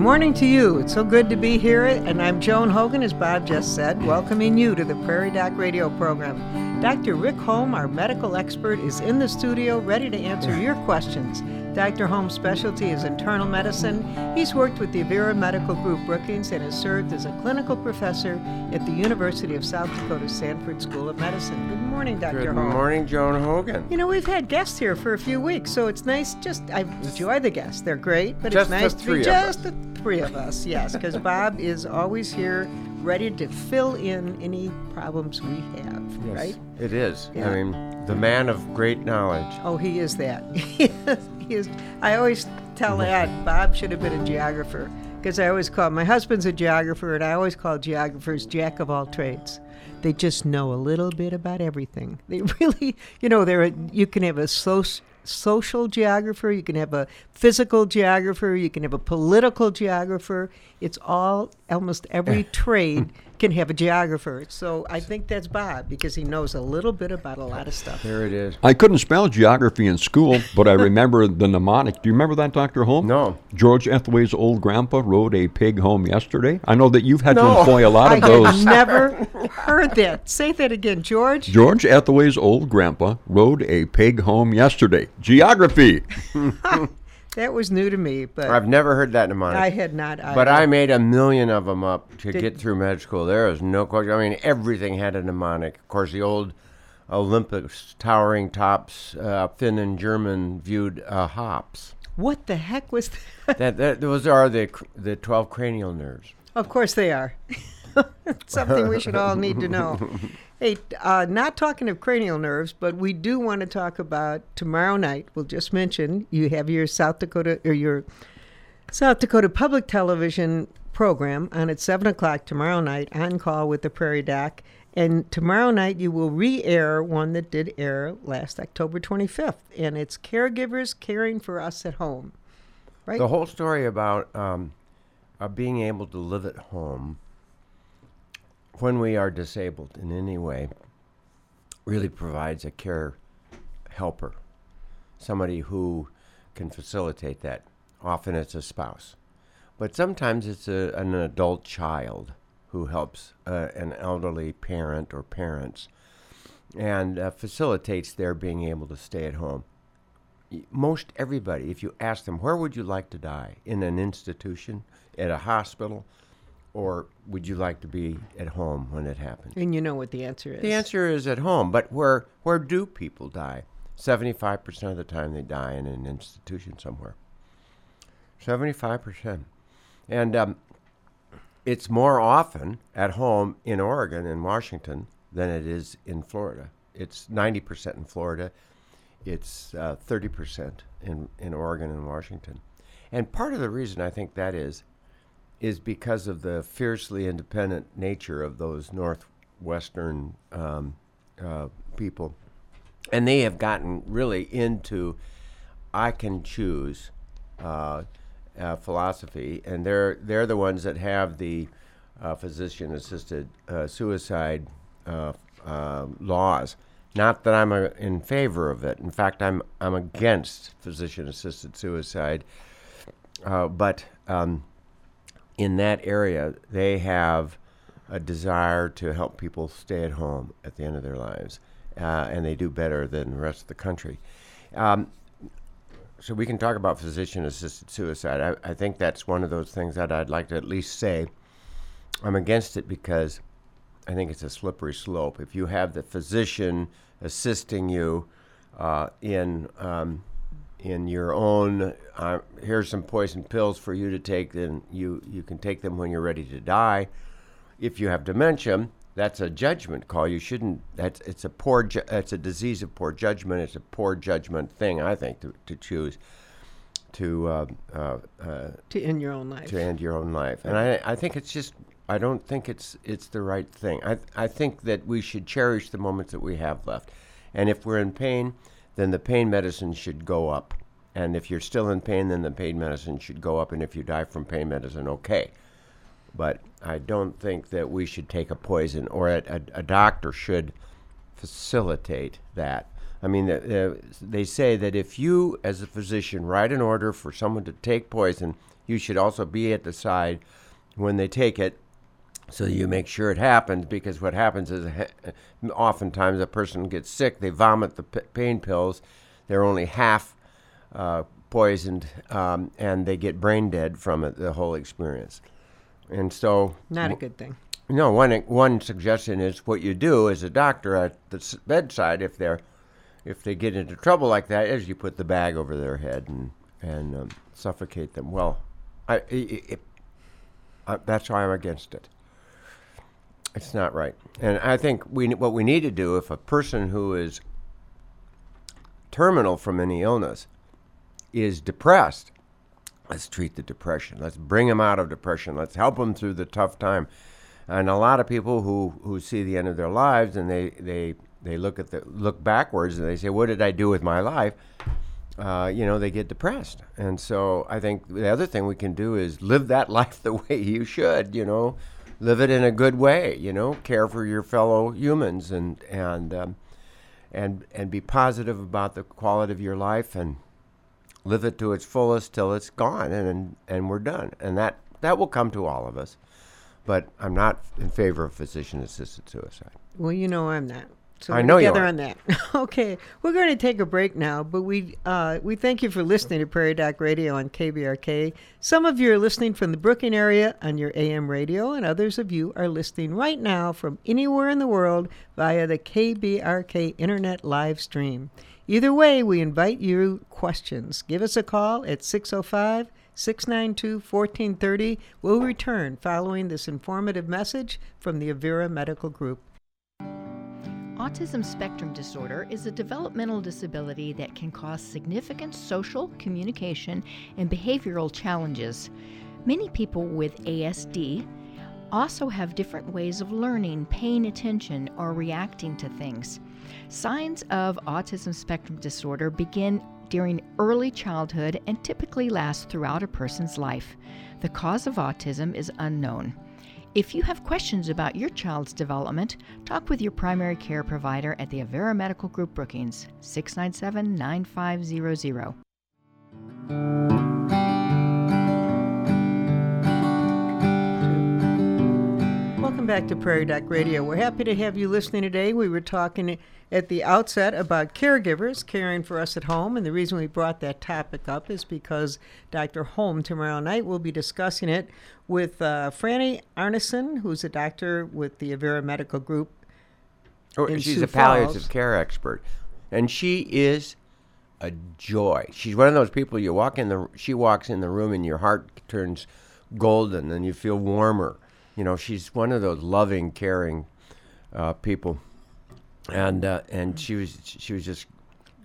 morning to you. It's so good to be here, and I'm Joan Hogan, as Bob just said, welcoming you to the Prairie Doc radio program. Dr. Rick Holm, our medical expert, is in the studio ready to answer your questions. Dr. Holm's specialty is internal medicine. He's worked with the Avera Medical Group Brookings and has served as a clinical professor at the University of South Dakota Sanford School of Medicine. Good morning, Dr. Good Holm. morning, Joan Hogan. You know, we've had guests here for a few weeks, so it's nice. Just I enjoy the guests; they're great. But Just it's nice to be just us. the three of us. Yes, because Bob is always here, ready to fill in any problems we have. Right? It is. Yeah. I mean, the man of great knowledge. Oh, he is that. he is. I always tell Ed Bob should have been a geographer because I always call my husband's a geographer, and I always call geographers jack of all trades. They just know a little bit about everything. They really, you know, there you can have a soc- social geographer, you can have a physical geographer, you can have a political geographer. It's all almost every trade can have a geographer. So I think that's Bob because he knows a little bit about a lot of stuff. There it is. I couldn't spell geography in school, but I remember the mnemonic. Do you remember that, Dr. Holm? No. George Ethway's old grandpa rode a pig home yesterday. I know that you've had to employ a lot of had those. I have never heard that. Say that again, George. George Ethway's old grandpa rode a pig home yesterday. Geography. That was new to me, but I've never heard that mnemonic. I had not. but. I made a million of them up to Did- get through med school. There is no question. I mean, everything had a mnemonic. Of course, the old Olympus towering tops, uh, Finn and German viewed uh, hops. What the heck was that? That, that those are the the twelve cranial nerves. Of course they are. Something we should all need to know. Hey, uh, not talking of cranial nerves, but we do want to talk about tomorrow night. We'll just mention you have your South Dakota or your South Dakota Public Television program on at seven o'clock tomorrow night on call with the Prairie Doc. And tomorrow night you will re-air one that did air last October 25th, and it's caregivers caring for us at home. Right? The whole story about um, uh, being able to live at home when we are disabled in any way really provides a care helper, somebody who can facilitate that. Often it's a spouse, but sometimes it's a, an adult child who helps uh, an elderly parent or parents and uh, facilitates their being able to stay at home most everybody, if you ask them, where would you like to die? In an institution, at a hospital, or would you like to be at home when it happens? and you know what the answer is. The answer is at home, but where where do people die? Seventy-five percent of the time they die in an institution somewhere. Seventy-five percent, and um, it's more often at home in Oregon and Washington than it is in Florida. It's ninety percent in Florida. It's uh, thirty percent in in Oregon and Washington, and part of the reason I think that is is because of the fiercely independent nature of those northwestern um, uh, people, and they have gotten really into I can choose uh, uh, philosophy, and they're they're the ones that have the uh, physician-assisted uh, suicide uh, uh, laws. Not that I'm uh in favor of it. In fact, I'm I'm against physician-assisted suicide, uh, but. Um, in that area, they have a desire to help people stay at home at the end of their lives, uh, and they do better than the rest of the country. Um, so we can talk about physician-assisted suicide. I, I think that's one of those things that I'd like to at least say. I'm against it because I think it's a slippery slope. If you have the physician assisting you uh, in um, in your own, uh, here's some poison pills for you to take. Then you you can take them when you're ready to die. If you have dementia, that's a judgment call. You shouldn't. That's it's a poor. Ju- it's a disease of poor judgment. It's a poor judgment thing. I think to to choose to uh, uh, uh, to end your own life. to end your own life. And I, I think it's just I don't think it's it's the right thing. I I think that we should cherish the moments that we have left. And if we're in pain, then the pain medicine should go up. And if you're still in pain, then the pain medicine should go up. And if you die from pain medicine, okay. But I don't think that we should take a poison or a, a, a doctor should facilitate that. I mean, the, the, they say that if you, as a physician, write an order for someone to take poison, you should also be at the side when they take it so you make sure it happens because what happens is oftentimes a person gets sick they vomit the p- pain pills they're only half uh, poisoned um, and they get brain dead from it the whole experience and so Not a good thing. no, one one suggestion is what you do as a doctor at the bedside if they're if they get into trouble like that is you put the bag over their head and and um, suffocate them. Well, I, I, I, I that's why I'm against it. It's not right, and I think we what we need to do if a person who is terminal from any illness is depressed let's treat the depression. Let's bring them out of depression. Let's help them through the tough time. And a lot of people who, who see the end of their lives and they, they, they look at the look backwards and they say, "What did I do with my life?" Uh, you know, they get depressed. And so I think the other thing we can do is live that life the way you should. You know, live it in a good way. You know, care for your fellow humans and and um, and and be positive about the quality of your life and live it to its fullest till it's gone and and, and we're done and that that will come to all of us but i'm not in favor of physician assisted suicide Well, you know I'm not. So I know you are. on that. okay, we're going to take a break now, but we uh, we thank you for listening to Prairie Doc Radio on KBRK. Some of you are listening from the Brookings area on your AM radio, and others of you are listening right now from anywhere in the world via the KBRK Internet live stream. Either way, we invite you questions. Give us a call at 605 692 1430. We'll return following this informative message from the Avera Medical Group. Autism spectrum disorder is a developmental disability that can cause significant social, communication, and behavioral challenges. Many people with ASD also have different ways of learning, paying attention, or reacting to things. Signs of autism spectrum disorder begin during early childhood and typically last throughout a person's life. The cause of autism is unknown. If you have questions about your child's development, talk with your primary care provider at the Avera Medical Group Brookings, 697 9500. Welcome back to Prairie Doc Radio. We're happy to have you listening today. We were talking at the outset about caregivers caring for us at home, and the reason we brought that topic up is because Dr. Holm tomorrow night will be discussing it with uh, Franny Arneson, who's a doctor with the Avera Medical Group. Oh, she's Sioux a palliative Falls. care expert and she is a joy she's one of those people you walk in the she walks in the room and your heart turns golden and you feel warmer you know she's one of those loving caring uh, people and uh, and she was she was just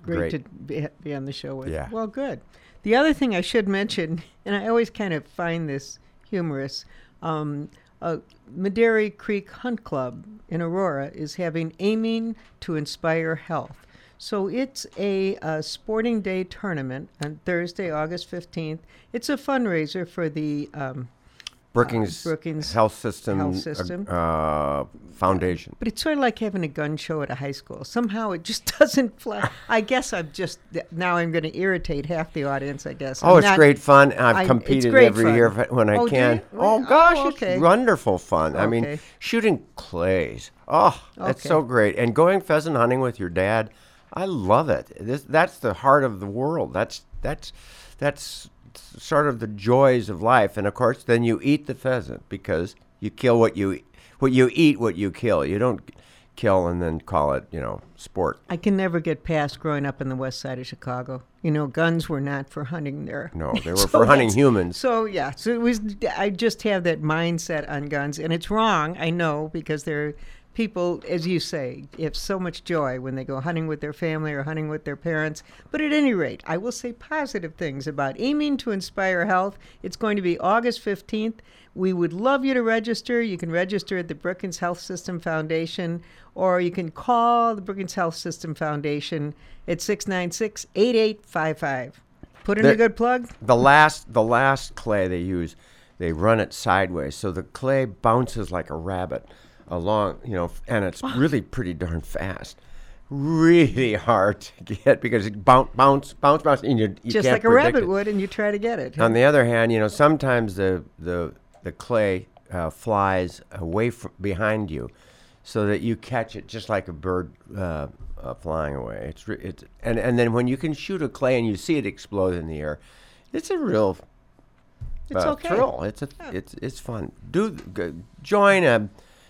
Great, great, to be, be on the show with. Yeah. Well, good. The other thing I should mention, and I always kind of find this humorous, um, uh, Medary Creek Hunt Club in Aurora is having Aiming to Inspire Health. So it's a, uh sporting day tournament on Thursday, August 15th. It's a fundraiser for the um, Brookings, Brookings Health System, Health uh, System. Uh, Foundation. But it's sort of like having a gun show at a high school. Somehow it just doesn't fly. I guess I'm just now I'm going to irritate half the audience. I guess. Oh, I'm it's not- great fun. I've I- competed every fun. year when I Oh, can. Oh gosh, Oh, okay. it's wonderful fun. I mean, shooting clays. Oh, that's Okay. so great. And going pheasant hunting with your dad. I love it. This that's the heart of the world. That's that's that's sort of the joys of life. And of course, then you eat the pheasant because you kill what you what you eat what you kill. You don't kill and then call it, you know, sport. I can never get past growing up in the west side of Chicago. You know, guns were not for hunting there. No, they were So for hunting humans. So yeah, so it was. I just have that mindset on guns, and it's wrong. I know because there are people, as you say, have so much joy when they go hunting with their family or hunting with their parents. But at any rate, I will say positive things about aiming to inspire health. It's going to be August fifteenth. We would love you to register. You can register at the Brookings Health System Foundation, or you can call the Brookings Health System Foundation at 696 8855. Put in a good plug. the last the last clay they use they run it sideways so the clay bounces like a rabbit along you know and it's really pretty darn fast really hard to get because it bounce, bounce, bounce, bounce, and you, you Just like a rabbit it. would, and you try to get it. On the other hand, you know, sometimes the the the clay uh, flies away from behind you, so that you catch it just like a bird uh, uh, flying away. It's re- it's and and then when you can shoot a clay and you see it explode in the air, it's a real It's uh, okay. thrill. It's a it's it's fun. Do g- join uh,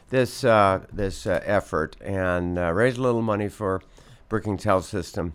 this uh, this uh, effort and uh, raise a little money for Brookings Health System,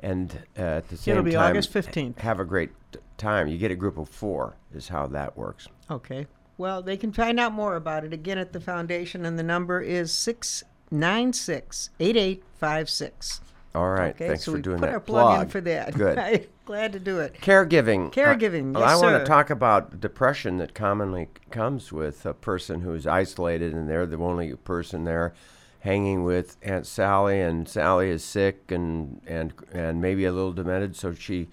and uh, at the same It'll be time August 15th. Have a great time. You get a group of four. Is how that works. Okay. Well, they can find out more about it again at the foundation, and the number is six nine six eight eight five six. All right. Okay, Thanks so for we doing put that. our plug, in for that. Good. Glad to do it. Caregiving. Caregiving, Uh, yes, I want to talk about depression that commonly comes with a person who's isolated and they're the only person there hanging with Aunt Sally and Sally is sick and and and maybe a little demented so she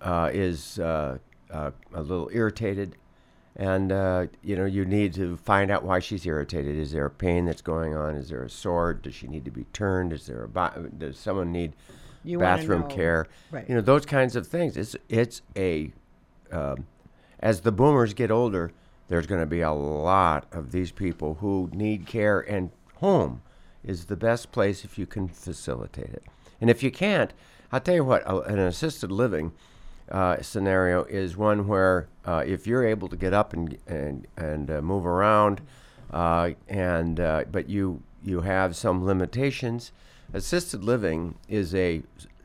uh, is uh, uh, a little irritated. And uh, you know you need to find out why she's irritated. Is there a pain that's going on? Is there a sore? Does she need to be turned? Is there a does someone need You bathroom care right. you know those kinds of things it's it's a um, as the boomers get older there's going to be a lot of these people who need care and home is the best place if you can facilitate it and if you can't i'll tell you what a- an assisted living uh, scenario is one where uh, if you're able to get up and and and uh, move around, uh, and uh, but you you have some limitations. Assisted living is a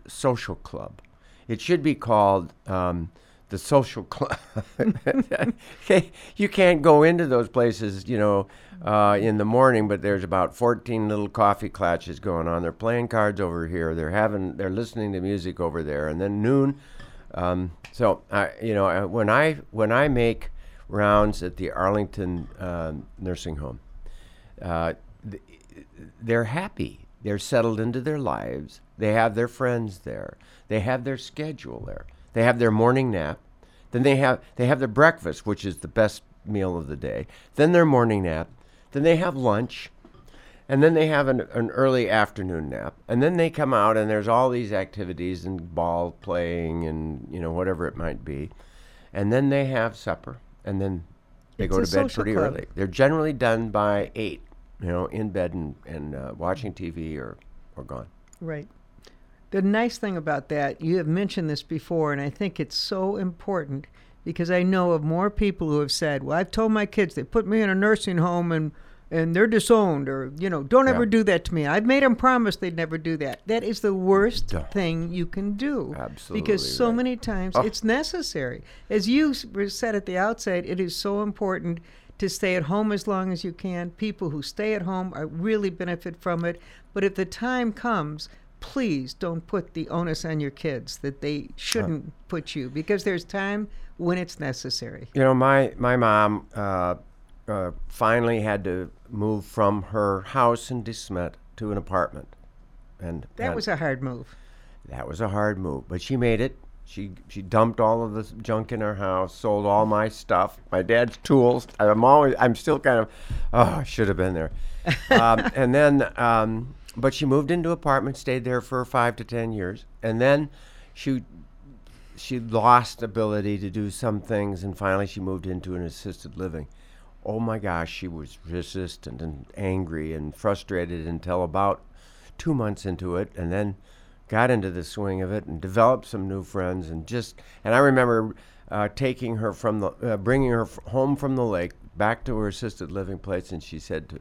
social club. It should be called um, the social club. you can't go into those places, you know, uh, in the morning, but there's about 14 little coffee clatches going on. They're playing cards over here. They're having, they're listening to music over there, and then noon. Um, so I, you know, when I when I make rounds at the Arlington um nursing home, uh, th- they're happy. They're settled into their lives. They have their friends there. They have their schedule there. They have their morning nap. Then they have they have their breakfast, which is the best meal of the day. Then their morning nap. Then they have lunch. And then they have an, an early afternoon nap. And then they come out and there's all these activities and ball playing and you know whatever it might be. And then they have supper. And then they It's go to bed pretty club. early. They're generally done by eight, you know, in bed and, and uh, watching TV or, or gone. Right. The nice thing about that, you have mentioned this before, and I think it's so important because I know of more people who have said, "Well, I've told my kids they put me in a nursing home and and they're disowned, or you know, don't ever do that to me. I've made them promise they'd never do that. That is the worst Duh. thing you can do. Absolutely Because so right. many times Oh. it's necessary. As you said at the outset, it is so important to stay at home as long as you can. People who stay at home are really benefit from it. But if the time comes, please don't put the onus on your kids that they shouldn't put you because there's time when it's necessary. You know, my my mom uh, uh, finally had to move from her house in DeSmet to an apartment, and That and was a hard move. that was a hard move, but she made it. She she dumped all of the junk in her house, sold all my stuff, my dad's tools. I'm always I'm still kind of, oh, I should have been there. um, and then, um, but she moved into apartment, stayed there for five to ten years, and then she she lost ability to do some things and finally she moved into an assisted living oh my gosh she was resistant and angry and frustrated until about two months into it and then got into the swing of it and developed some new friends and just and i remember uh, taking her from the uh, bringing her f- home from the lake back to her assisted living place and she said to,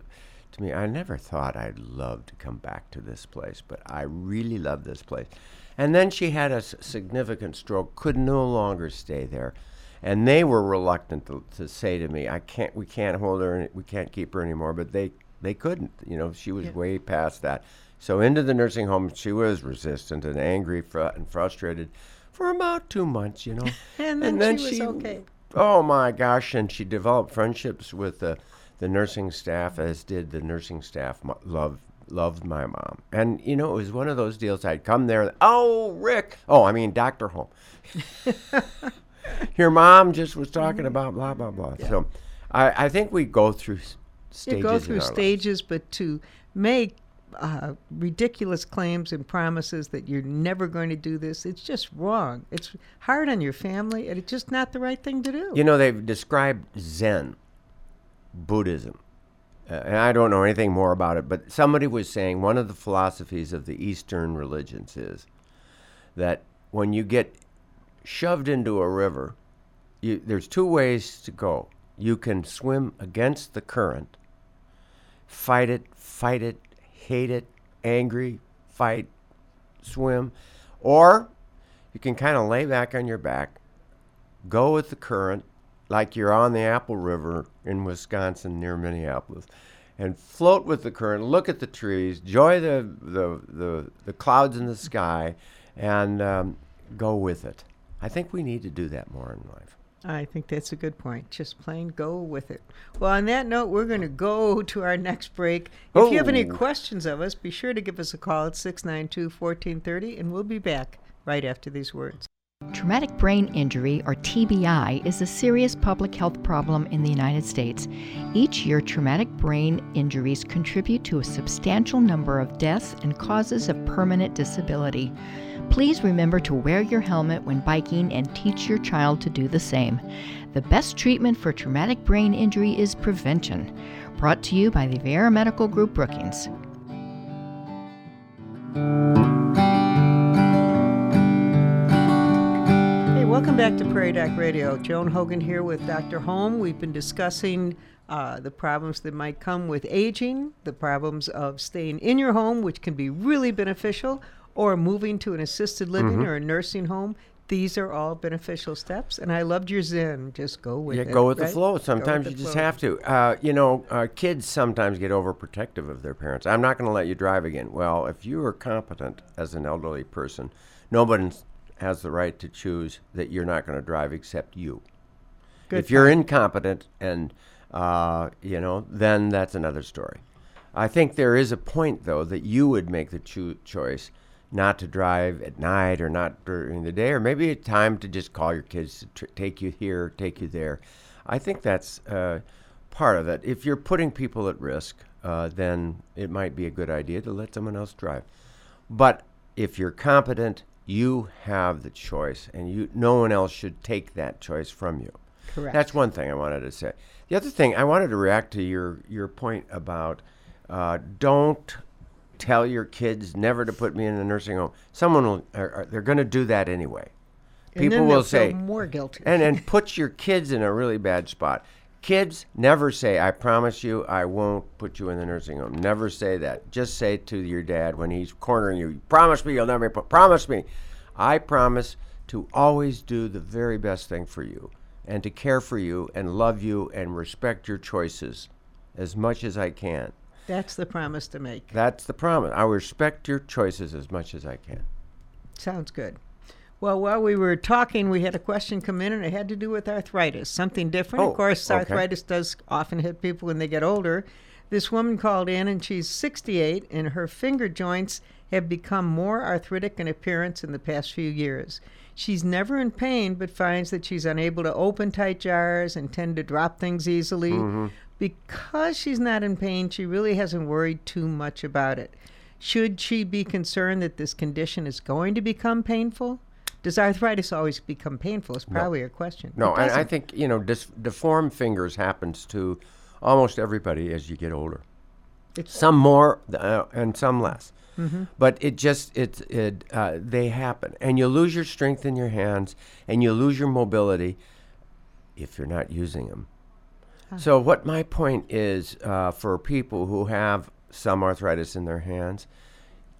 to me i never thought i'd love to come back to this place but i really love this place and then she had a s- significant stroke, could no longer stay there. And they were reluctant to, to say to me, I can't, we can't hold her, we can't keep her anymore. But they, they couldn't, you know, she was way past that. So into the nursing home, she was resistant and angry fr- and frustrated for about two months, you know. And then she was okay. Oh my gosh! And she developed friendships with the, the nursing staff, as did the nursing staff. mo- Loved loved my mom, and you know it was one of those deals. I'd come there. Oh, Rick. Oh, I mean Doctor Holm. Your mom just was talking mm-hmm. about blah blah blah. So, I I think we go through s- You go through our lives. stages, but to make uh, ridiculous claims and promises that you're never going to do this. It's just wrong. It's hard on your family, and it's just not the right thing to do. You know, they've described Zen, Buddhism, uh, and I don't know anything more about it, but somebody was saying one of the philosophies of the Eastern religions is that when you get shoved into a river, you, there's two ways to go. You can swim against the current, fight it, fight it, hate it, angry, fight, swim, or you can kind of lay back on your back, go with the current, like you're on the Apple River in Wisconsin near Minneapolis, and float with the current, look at the trees, enjoy the, the, the, the clouds in the sky, and um, go with it. I think we need to do that more in life. I think that's a good point. Just plain go with it. Well, on that note, we're going to go to our next break. If you have any Oh. questions of us, be sure to give us a call at 692 1430, and we'll be back right after these words. Traumatic brain injury, or TBI, is a serious public health problem in the United States. Each year, traumatic brain injuries contribute to a substantial number of deaths and causes of permanent disability. Please remember to wear your helmet when biking and teach your child to do the same. The best treatment for traumatic brain injury is prevention. Brought to you by the Avera Medical Group Brookings. Hey, welcome back to Prairie Doc Radio. Joan Hogan here with Dr. Holm. We've been discussing uh, the problems that might come with aging, the problems of staying in your home, which can be really beneficial, or moving to an assisted living or a nursing home. These are all beneficial steps, and I loved your Zen. Just go with Yeah, it. go with the flow. Sometimes you just flow. have to. Uh, you know, uh, kids sometimes get overprotective of their parents. I'm not going to let you drive again. Well, if you are competent as an elderly person, nobody has the right to choose that you're not going to drive except you. Good if you're incompetent and uh, you know, then that's another story. I think there is a point though that you would make the cho- choice not to drive at night or not during the day, or maybe a time to just call your kids to tr- take you here, take you there. I think that's uh, part of it. If you're putting people at risk, uh, then it might be a good idea to let someone else drive. But if you're competent, you have the choice, and you no one else should take that choice from you. Correct. That's one thing I wanted to say. The other thing I wanted to react to your your point about uh, don't tell your kids never to put me in a nursing home. Someone will, or, or they're going to do that anyway. And People will say, more guilty. and and put your kids in a really bad spot. Kids never say, "I promise you, I won't put you in the nursing home." Never say that. Just say to your dad when he's cornering you, "Promise me you'll never put. Promise me, I promise to always do the very best thing for you, and to care for you, and love you, and respect your choices, as much as I can." That's the promise to make. That's the promise. I respect your choices as much as I can. Sounds good. Well, while we were talking, we had a question come in, and it had to do with arthritis, something different. Oh, of course, okay. arthritis does often hit people when they get older. This woman called in, and she's 68, and her finger joints have become more arthritic in appearance in the past few years. She's never in pain, but finds that she's unable to open tight jars and tend to drop things easily. Mm-hmm. Because she's not in pain, she really hasn't worried too much about it. Should she be concerned that this condition is going to become painful? Does arthritis always become painful? Is probably a question. No, and I think you know dis- deformed fingers happens to almost everybody as you get older. It's- some more uh, and some less, Mm-hmm. but it just it it uh, they happen, and you lose your strength in your hands, and you lose your mobility if you're not using them. So what my point is uh, for people who have some arthritis in their hands,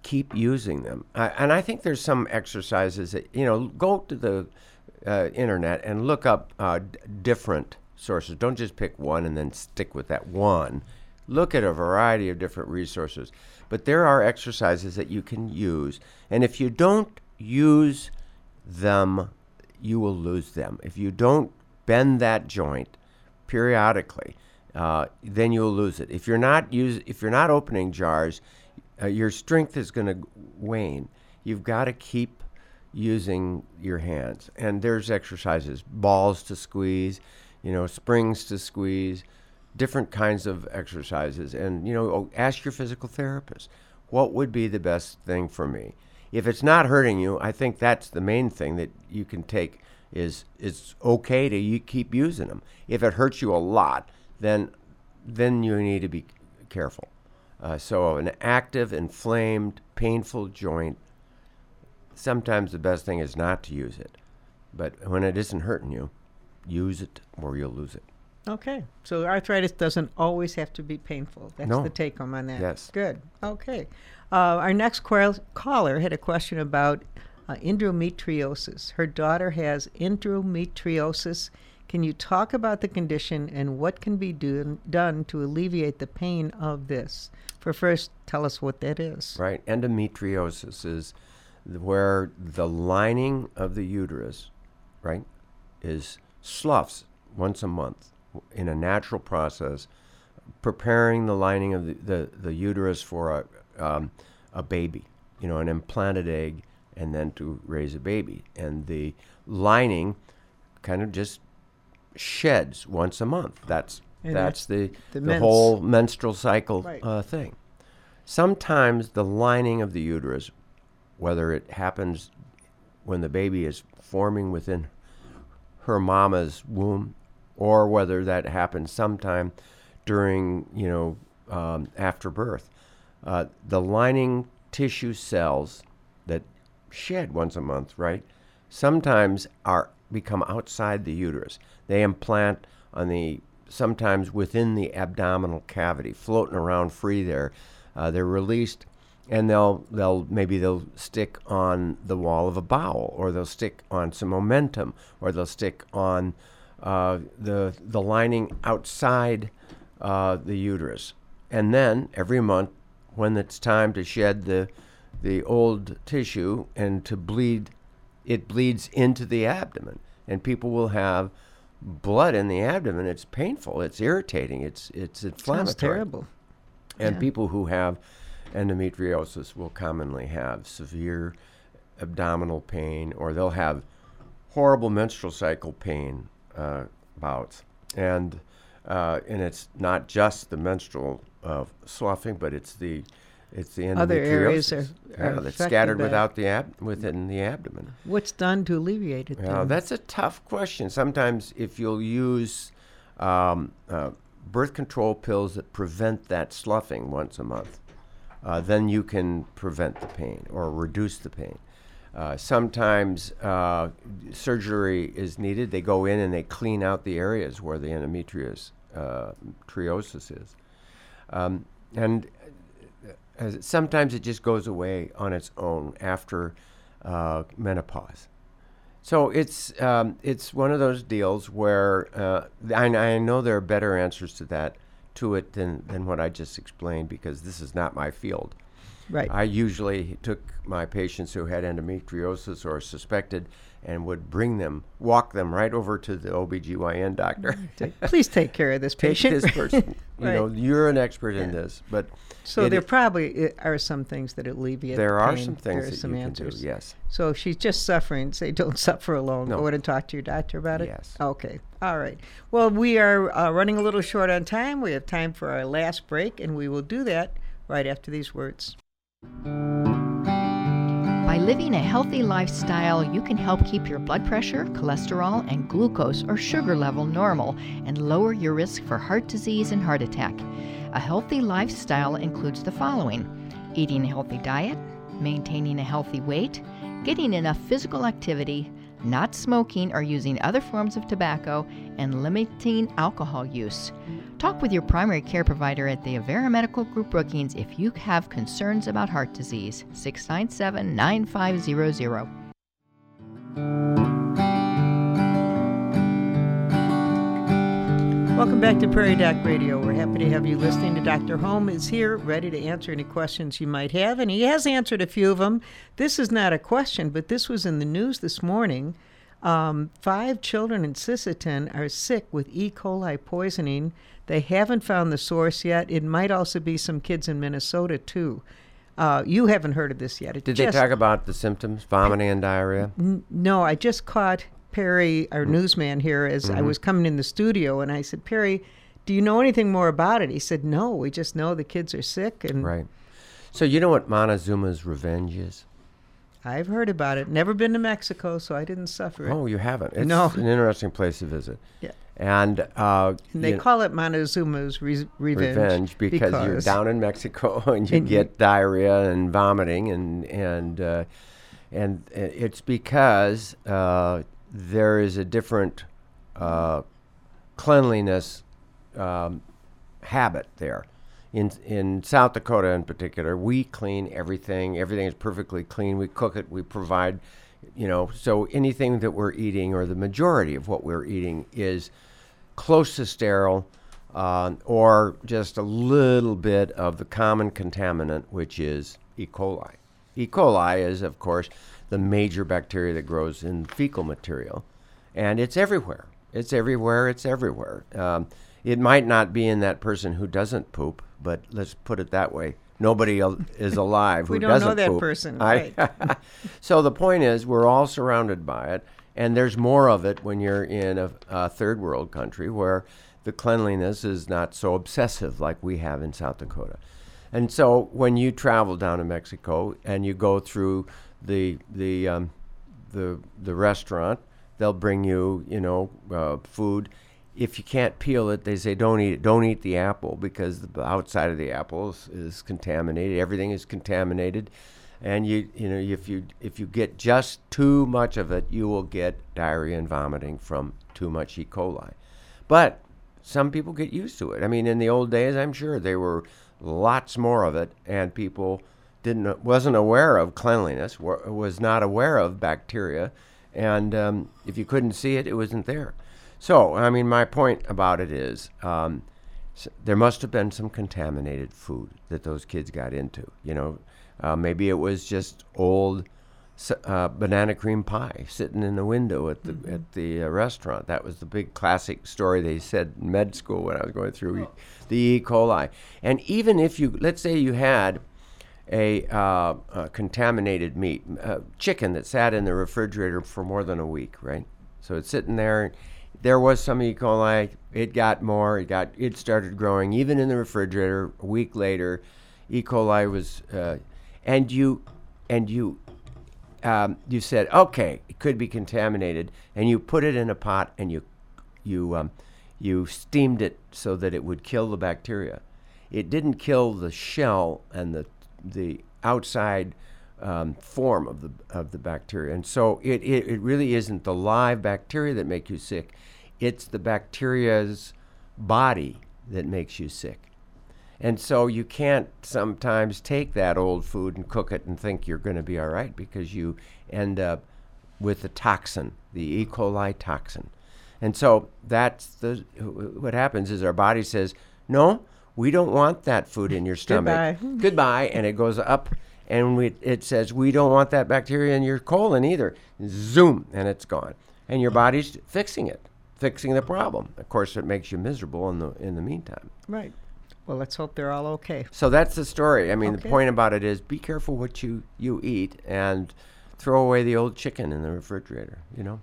keep using them. I, and I think there's some exercises that you know go to the uh, internet and look up uh, d- different sources. Don't just pick one and then stick with that one. Look at a variety of different resources. But there are exercises that you can use, and if you don't use them, you will lose them. If you don't bend that joint periodically, uh, then you'll lose it. If you're not use, if you're not opening jars, uh, your strength is going to wane. You've got to keep using your hands. And there's exercises: balls to squeeze, you know, springs to squeeze, different kinds of exercises. And you know, oh, ask your physical therapist. what would be the best thing for me? If it's not hurting you, I think that's the main thing that you can take is it's okay to you keep using them. If it hurts you a lot, then then you need to be careful. Uh, so an active, inflamed, painful joint, sometimes the best thing is not to use it. But when it isn't hurting you, use it or you'll lose it. Okay. So arthritis doesn't always have to be painful. That's No. the take home on that. Yes. Good. Okay. Uh, our next caller had a question about uh, endometriosis. Her daughter has endometriosis. Can you talk about the condition and what can be do- done to alleviate the pain of this? For first, tell us what that is. Right? Endometriosis is where the lining of the uterus, right, is sloughs once a month in a natural process, preparing the lining of the, the, the uterus for a, um, a baby, you know, an implanted egg, and then to raise a baby. And the lining kind of just sheds once a month. That's And that's the the the, whole menstrual cycle Right. uh, thing. Sometimes the lining of the uterus, whether it happens when the baby is forming within her mama's womb, or whether that happens sometime during, you know, um, after birth, uh, the lining tissue cells that shed once a month, right, sometimes are become outside the uterus. They implant on the sometimes within the abdominal cavity, floating around free there. Uh, they're released, and they'll they'll maybe they'll stick on the wall of a bowel, or they'll stick on some omentum, or they'll stick on uh, the the lining outside uh, the uterus. And then every month, when it's time to shed the the old tissue and to bleed, it bleeds into the abdomen, and people will have blood in the abdomen. It's painful. It's irritating. It's it's inflammatory. Sounds terrible. And Yeah. people who have endometriosis will commonly have severe abdominal pain, or they'll have horrible menstrual cycle pain bouts. And uh, and it's not just the menstrual uh, sloughing, but it's the it's the endometriosis Other areas are- yeah, that's scattered by without the ab- within the abdomen. What's done to alleviate it? Yeah, that's a tough question. Sometimes, if you'll use um, uh, birth control pills that prevent that sloughing once a month, uh, then you can prevent the pain or reduce the pain. Uh, sometimes uh, surgery is needed. They go in and they clean out the areas where the endometriosis uh, is. Um, and as sometimes it just goes away on its own after uh, menopause. So it's um, it's one of those deals where uh, I, I know there are better answers to that to it than, than what I just explained because this is not my field. Right. I usually took my patients who had endometriosis or suspected and would bring them, walk them right over to the OBGYN doctor. Please take care of this patient. this person. You know, you're an expert in this, but So there probably are some things that alleviate. there the are pain. some There things are that some you answers. can do. Yes. So if she's just suffering, say don't suffer alone. No. Go in and talk to your doctor about it. Yes. Okay. All right. Well, we are uh, running a little short on time. We have time for our last break, and we will do that right after these words. By living a healthy lifestyle, you can help keep your blood pressure, cholesterol, and glucose or sugar level normal and lower your risk for heart disease and heart attack. A healthy lifestyle includes the following eating a healthy diet, maintaining a healthy weight, getting enough physical activity, not smoking or using other forms of tobacco, and limiting alcohol use. Talk with your primary care provider at the Avera Medical Group Brookings if you have concerns about heart disease. 697 9500. Welcome back to Prairie Doc Radio. We're happy to have you listening to Dr. Holm is here, ready to answer any questions you might have, and he has answered a few of them. This is not a question, but this was in the news this morning. Um, five children in Sisseton are sick with E. coli poisoning. They haven't found the source yet. It might also be some kids in Minnesota too. Uh, you haven't heard of this yet. It Did just- they talk about the symptoms, vomiting and diarrhea? N- no, I just caught Perry, our newsman here, as I was coming in the studio, and I said, Perry, do you know anything more about it? He said, No, we just know the kids are sick, and Right. So you know what Montezuma's revenge is? I've heard about it. Never been to Mexico, so I didn't suffer it. Oh, you haven't. It's No. an interesting place to visit. Yeah. And, uh, And they call it Montezuma's re- revenge. revenge because, you're down in Mexico and you And- get diarrhea and vomiting and and uh, and it's because uh, there is a different uh, cleanliness um, habit there. In in South Dakota, in particular, we clean everything. Everything is perfectly clean. We cook it. We provide, you know. So anything that we're eating, or the majority of what we're eating, is close to sterile, uh, or just a little bit of the common contaminant, which is E. coli. E. coli is, of course, the major bacteria that grows in fecal material, and it's everywhere. It's everywhere. It's everywhere. Um, it might not be in that person who doesn't poop, but let's put it that way. Nobody al- is alive who doesn't poop. We don't know that poop. person, I- so the point is, we're all surrounded by it, and there's more of it when you're in a, a third world country where the cleanliness is not so obsessive like we have in South Dakota. And so when you travel down to Mexico and you go through the the um, the the restaurant, they'll bring you you know uh, food. If you can't peel it, they say don't eat it. Don't eat the apple because the outside of the apple is, is contaminated. Everything is contaminated, and you you know if you if you get just too much of it, you will get diarrhea and vomiting from too much E. coli. But some people get used to it. I mean, in the old days, I'm sure there were lots more of it, and people didn't wasn't aware of cleanliness, was not aware of bacteria, and um, if you couldn't see it, it wasn't there. So, I mean, my point about it is, um, there must have been some contaminated food that those kids got into. You know, uh, maybe it was just old uh, banana cream pie sitting in the window at the at the uh, restaurant. That was the big classic story they said in med school when I was going through e- the E. coli. And even if you, let's say you had a, uh, uh contaminated meat, uh, chicken that sat in the refrigerator for more than a week, right? So it's sitting there. There was some E. coli. It got more. It got. It started growing even in the refrigerator. A week later, E. coli was, uh, and you, and you um, you said, okay, it could be contaminated, and you put it in a pot and you, you, um, you steamed it so that it would kill the bacteria. It didn't kill the shell and the the outside um, form of the of the bacteria, and so it, it, it really isn't the live bacteria that make you sick. It's the bacteria's body that makes you sick. And so you can't sometimes take that old food and cook it and think you're going to be all right because you end up with the toxin, the E. coli toxin. And so that's the what happens is our body says, "No, we don't want that food in your stomach. Goodbye." Goodbye." And it goes up and we, it says, "We don't want that bacteria in your colon either." Zoom, and it's gone. And your body's fixing it, fixing the problem. Of course, it makes you miserable in the in the meantime. Right. Well, let's hope they're all okay. So that's the story. I mean, the point about it is be careful what you, you eat and throw away the old chicken in the refrigerator, you know?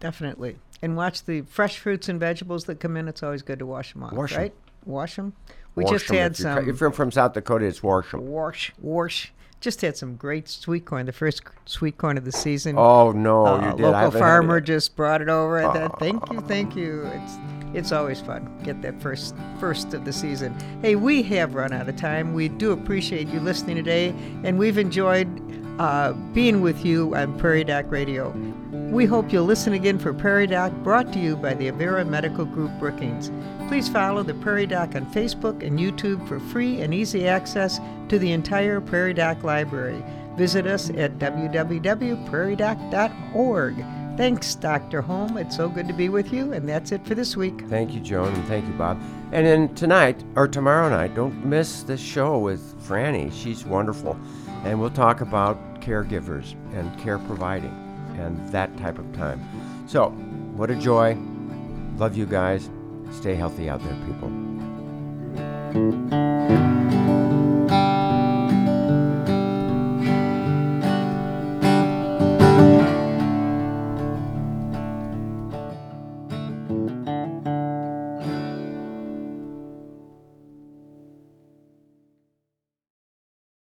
Definitely. And watch the fresh fruits and vegetables that come in. It's always good to wash them off, Wash right? Wash them. We Wash just had if some. If you're from South Dakota, it's wash 'em. wash, wash. Just had some great sweet corn. The first sweet corn of the season. Oh, no, Uh, you did. Local farmer just brought it over. I thought, thank you, thank you. It's it's always fun. Get that first first of the season. Hey, we have run out of time. We do appreciate you listening today, and we've enjoyed uh, being with you on Prairie Doc Radio. We hope you'll listen again for Prairie Doc, brought to you by the Avera Medical Group Brookings. Please follow the Prairie Doc on Facebook and YouTube for free and easy access to the entire Prairie Doc library. Visit us at www.prairiedoc.org. Thanks, Dr. Holm. It's so good to be with you, and that's it for this week. Thank you, Joan, and thank you, Bob. And then tonight, or tomorrow night, don't miss this show with Franny. She's wonderful. And we'll talk about caregivers and care providing and that type of time. So, what a joy. Love you guys. Stay healthy out there, people.